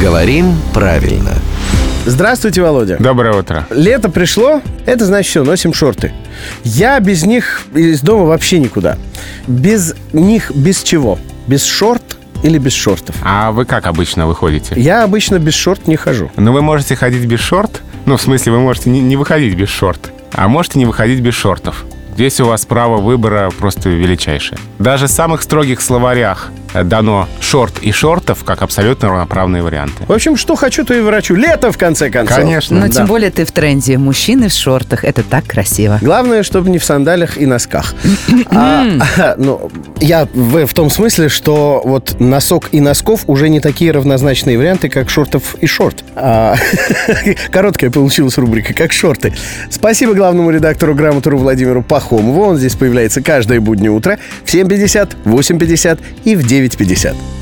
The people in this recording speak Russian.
Говорим правильно. Здравствуйте, Володя. Доброе утро. Лето пришло, это значит все, носим шорты. Я без них из дома вообще никуда. Без них без чего? Без шорт или без шортов? А вы как обычно выходите? Я обычно без шорт не хожу. Ну, вы можете ходить без шорт. Ну, в смысле, вы можете не, не выходить без шорт. А можете не выходить без шортов. Здесь у вас право выбора просто величайшее. Даже в самых строгих словарях дано шорт и шортов как абсолютно равноправные варианты. В общем, что хочу, то и врачу. Лето, в конце концов. Конечно. Но Да. тем более ты в тренде. Мужчины в шортах. Это так красиво. Главное, чтобы не в сандалях и носках. А, ну, я в, в том смысле, что вот носок и носков уже не такие равнозначные варианты, как шортов и шорт. А, короткая получилась рубрика, как шорты. Спасибо главному редактору грамотору Владимиру Пахомову. Он здесь появляется каждое буднее утро в 7.50, 8.50 и в 9.50.